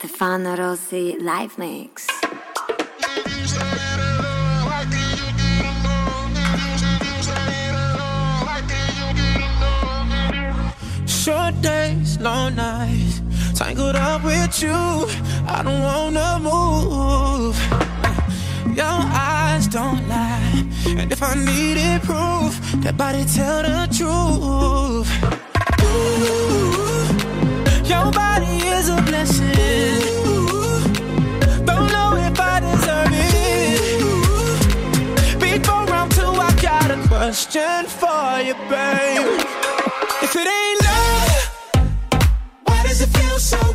Stefano Rossi live mix. Short days, long nights, tangled up with you. I don't wanna move. Your eyes don't lie, and if I needed proof, that body tell the truth. Ooh. Your body is a blessing. Don't know if I deserve it. Before round two, I got a question for you, babe. If it ain't love, why does it feel so?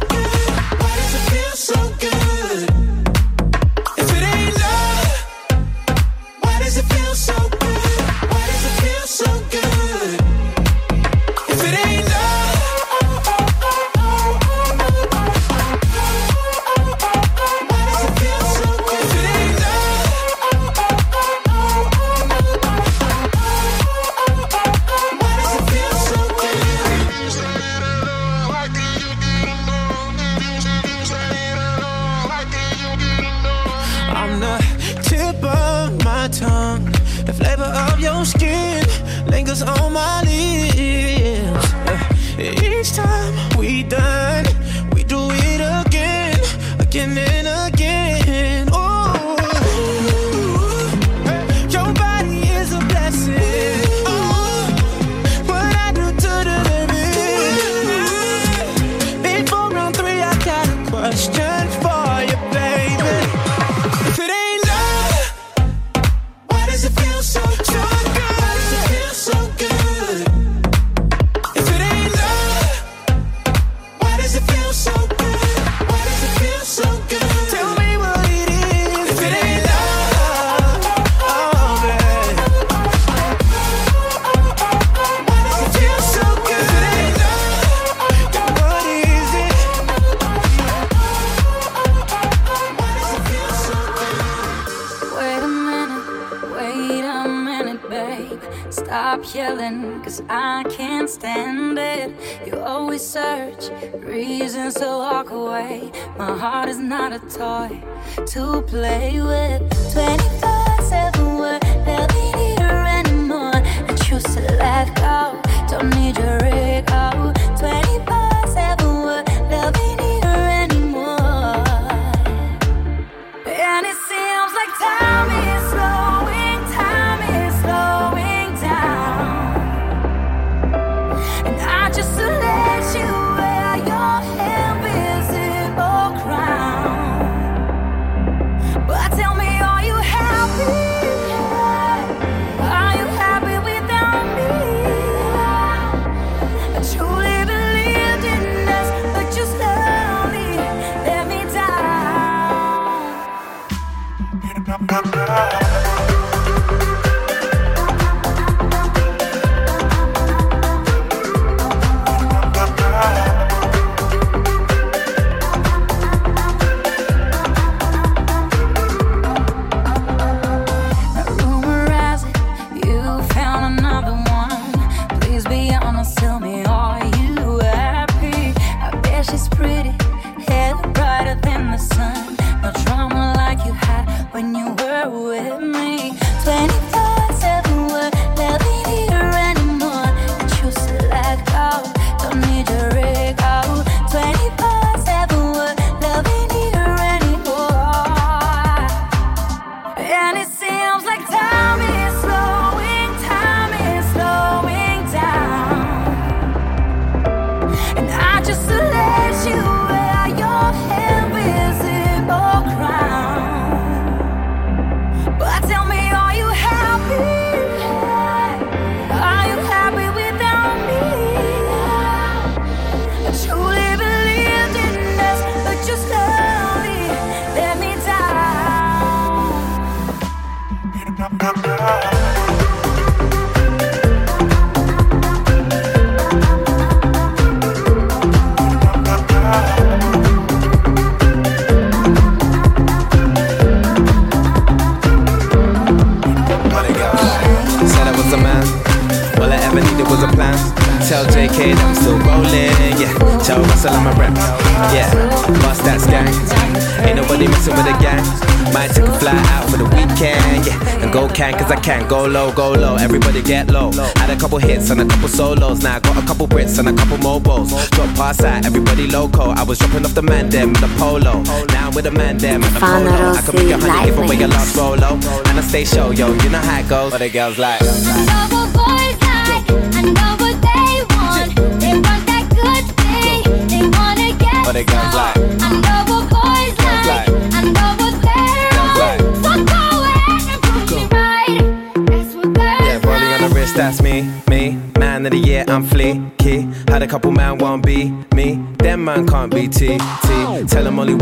Solos. Now I got a couple Brits and a couple MOBOs. Drop past that, everybody loco. I was dropping off the man them with the polo. Now I'm with the man them at the polo. I can make a honey give away your last rolo. And I stay show, yo, you know how it goes. But the girls like. But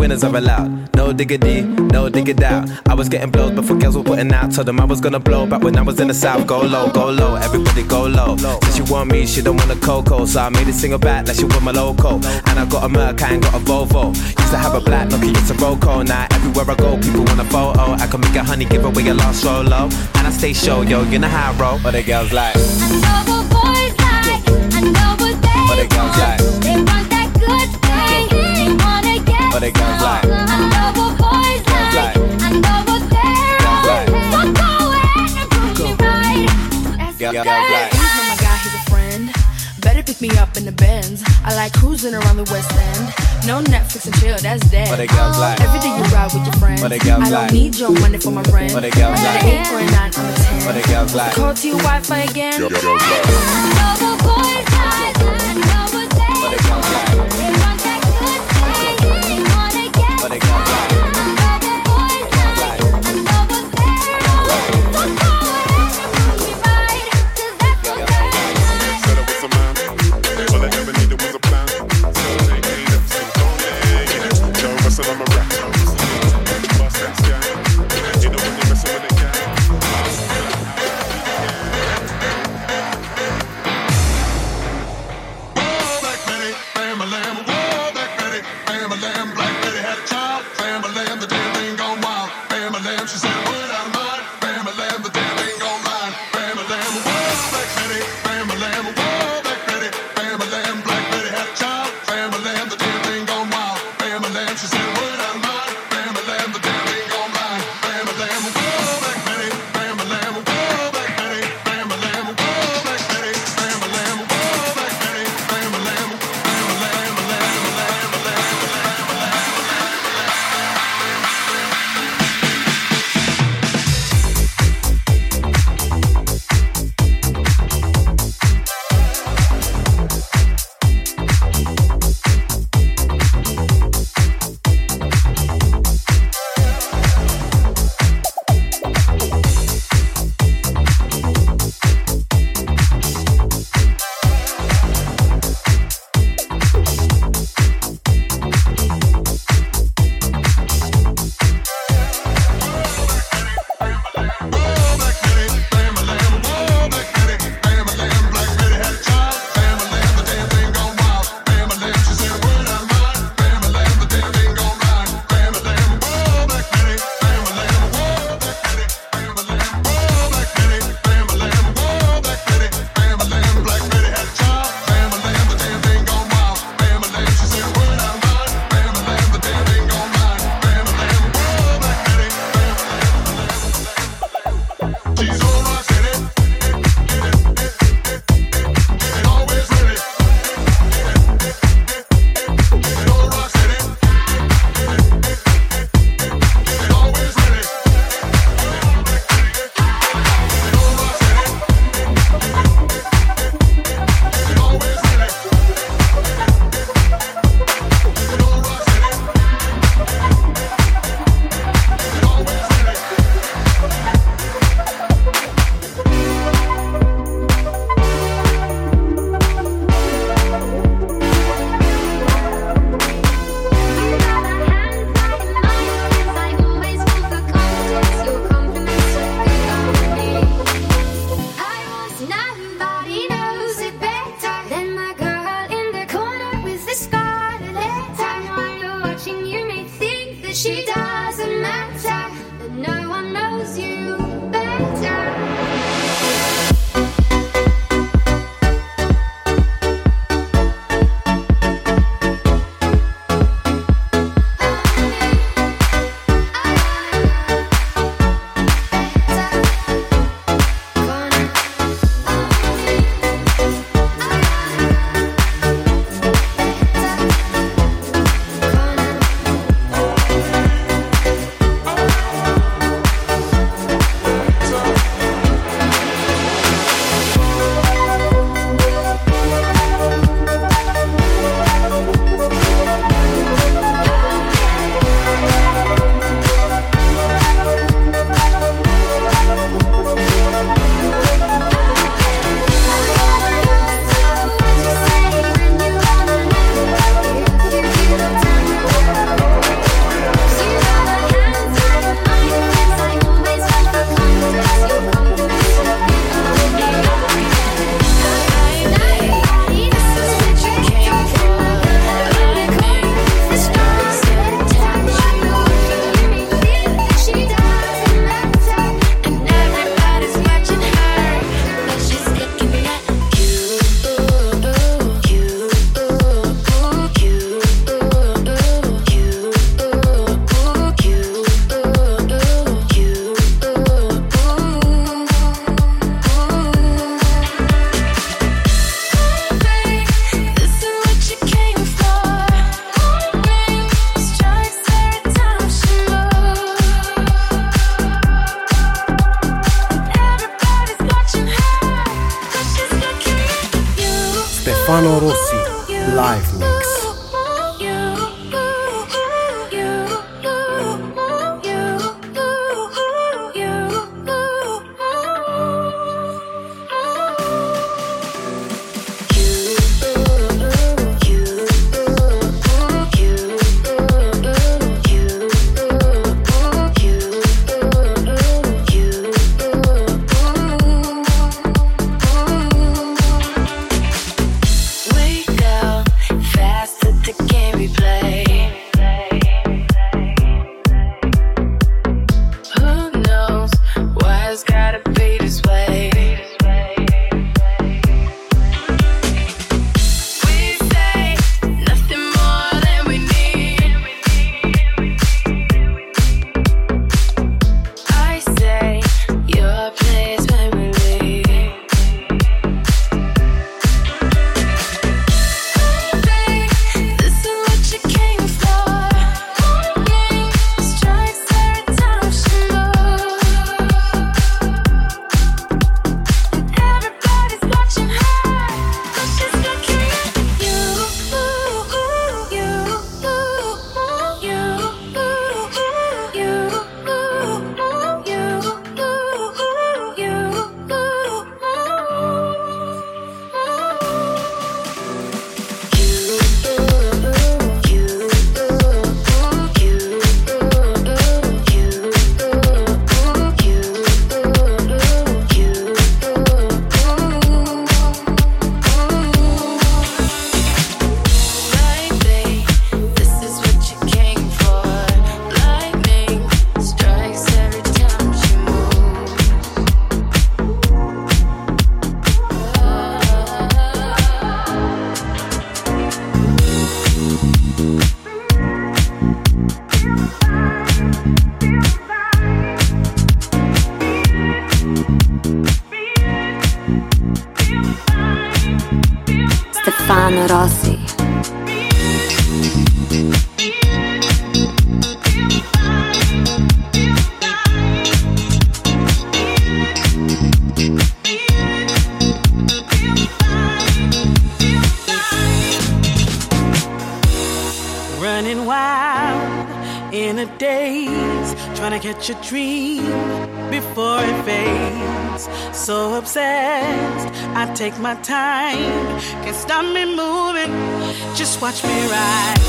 winners are allowed. No diggity, no diggity out. I was getting blows before girls were putting out. Told them I was gonna blow back when I was in the south. Go low, go low, everybody go low. Since she want me, she don't want a cocoa. So I made it single back like she want my loco. And I got a Merc, I ain't got a Volvo. Used to have a black Nokia, it's a Roco. Now everywhere I go, people want a photo. I can make a honey, give away a lost solo. And I stay show, yo, you know how I roll. But the girls like. I know what boys like, I know what they but the girls like. They wanna get But the girls like. I know what boys like, I know what they're on. So go ahead and prove me right. That's what girls like. my guy, he's a friend. Better pick me up in the Benz. I like cruising around the West End. No Netflix and chill, that's dead. But the girls like. Every day you ride with your friends. But the girls I don't like. need your money for my rent. But the girls I got like. an eight or a nine, I'm a ten. But the girls like. Call to your Wi-Fi again. But the girls like. take my time. Can't stop me moving. Just watch me ride.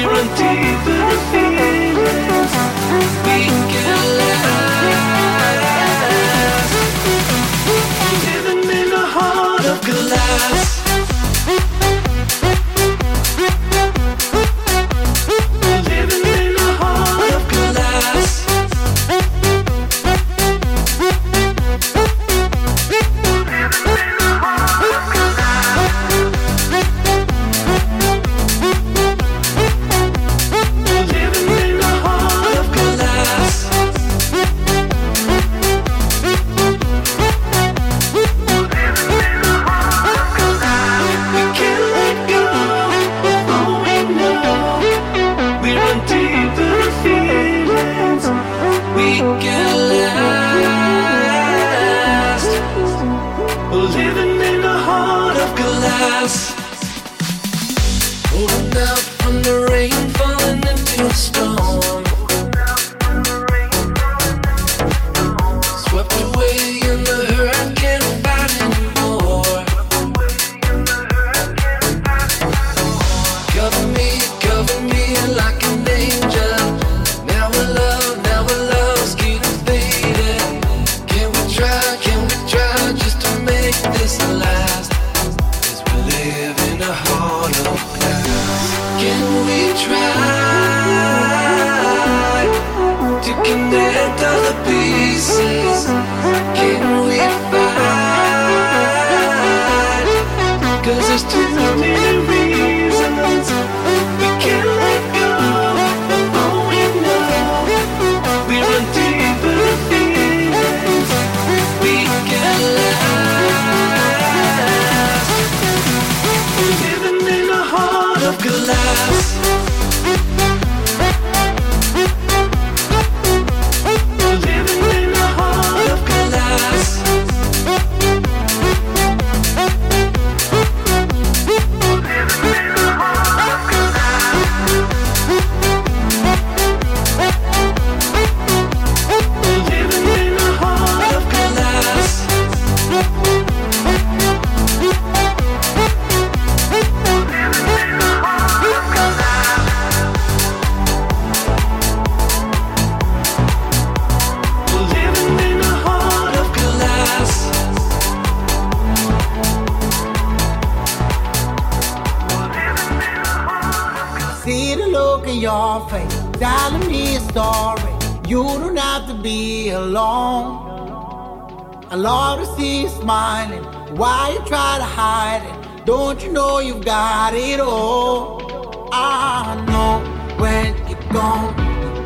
we run deeper.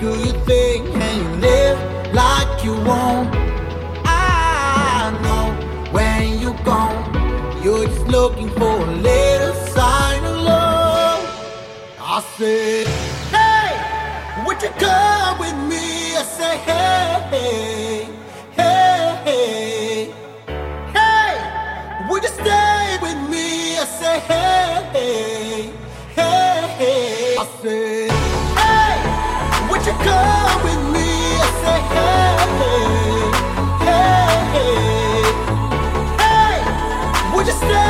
do your thing and you live like you want. I know when you're gone, you're just looking for a little sign of love. I said, Hey, would you come with me? I say, Hey, hey, hey, would you stay with me? I say, Hey, hey, hey, I said just stay?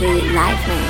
Rossi live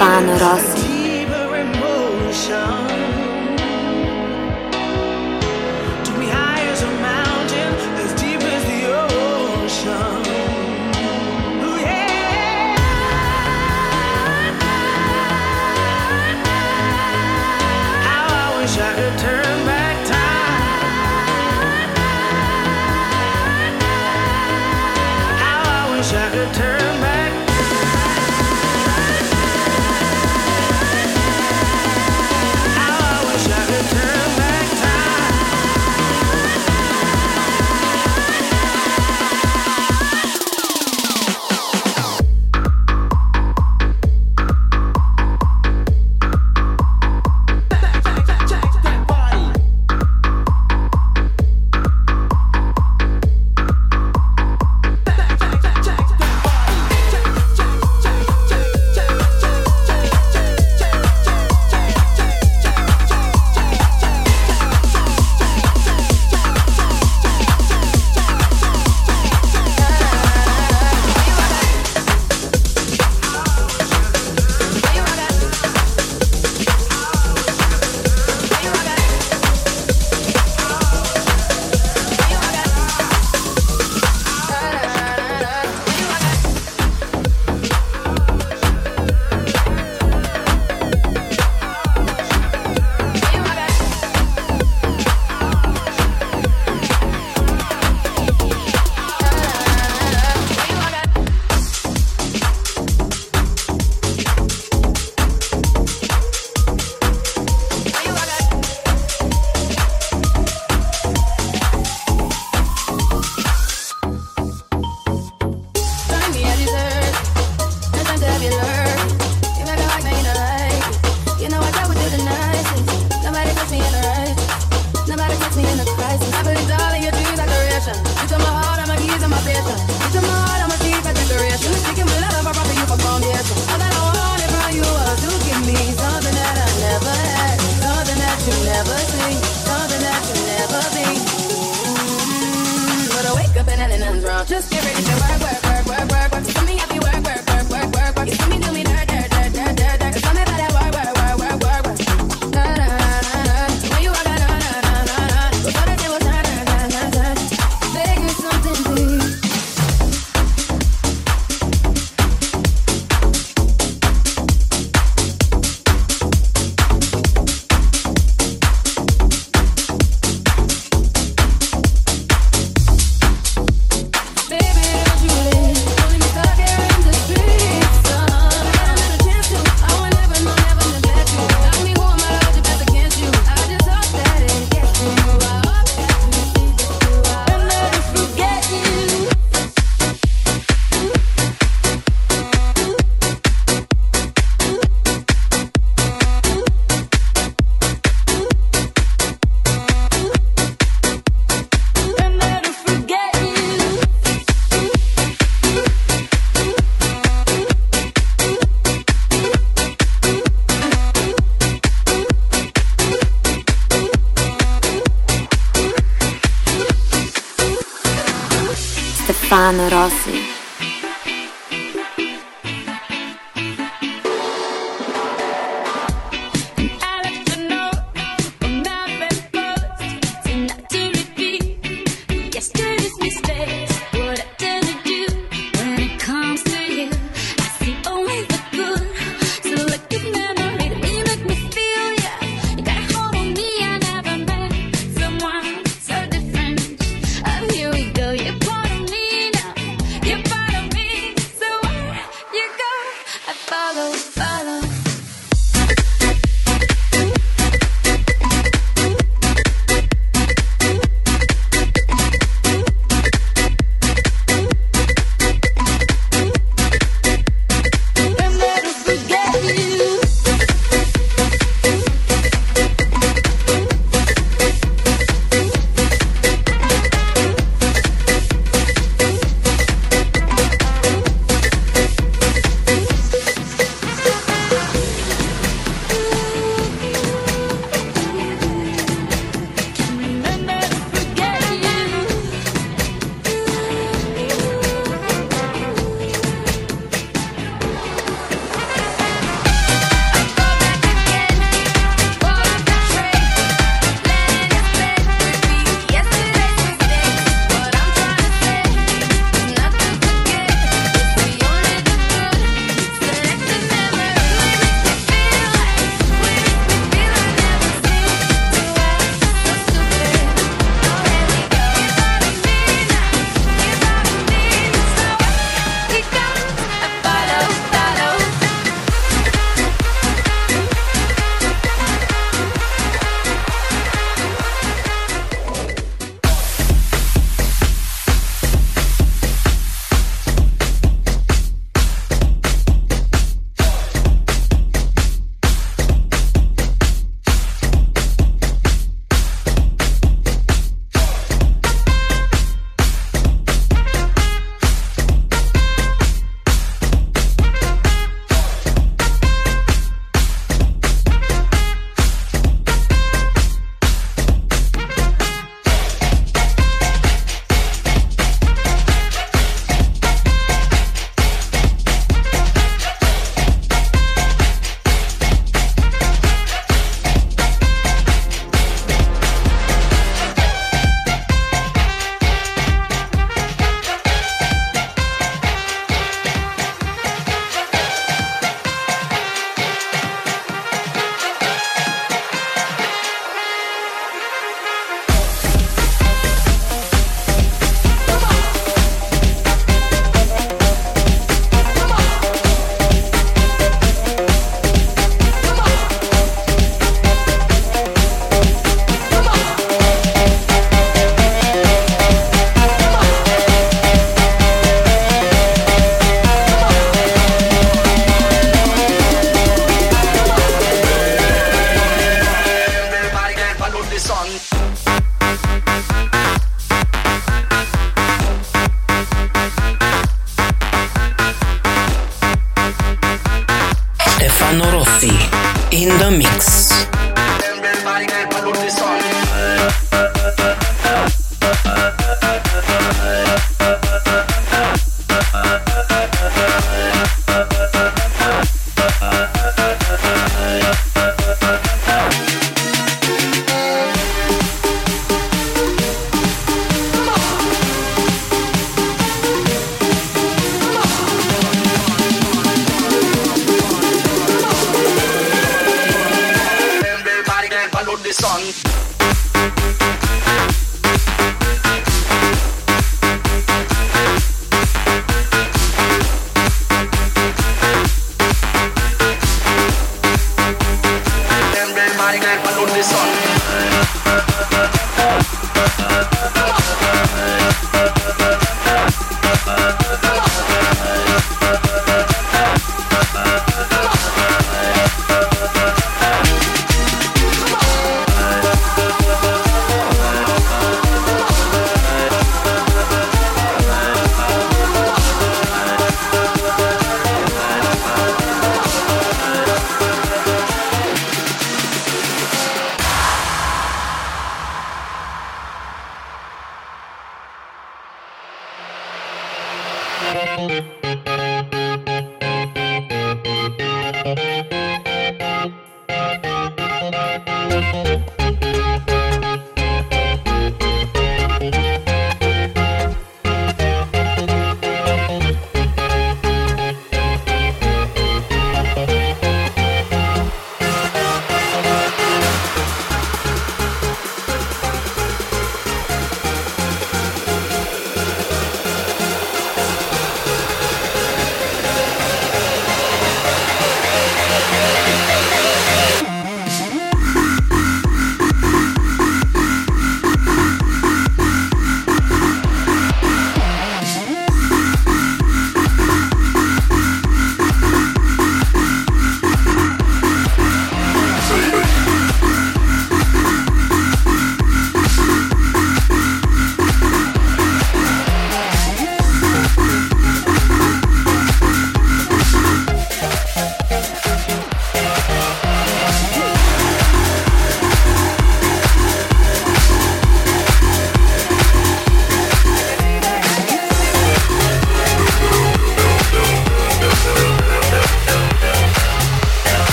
Stefano Rossi.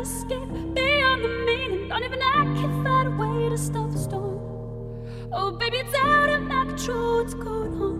escape beyond the meaning. Not even I can find a way to stop the storm. Oh, baby, it's out of my control. What's going on?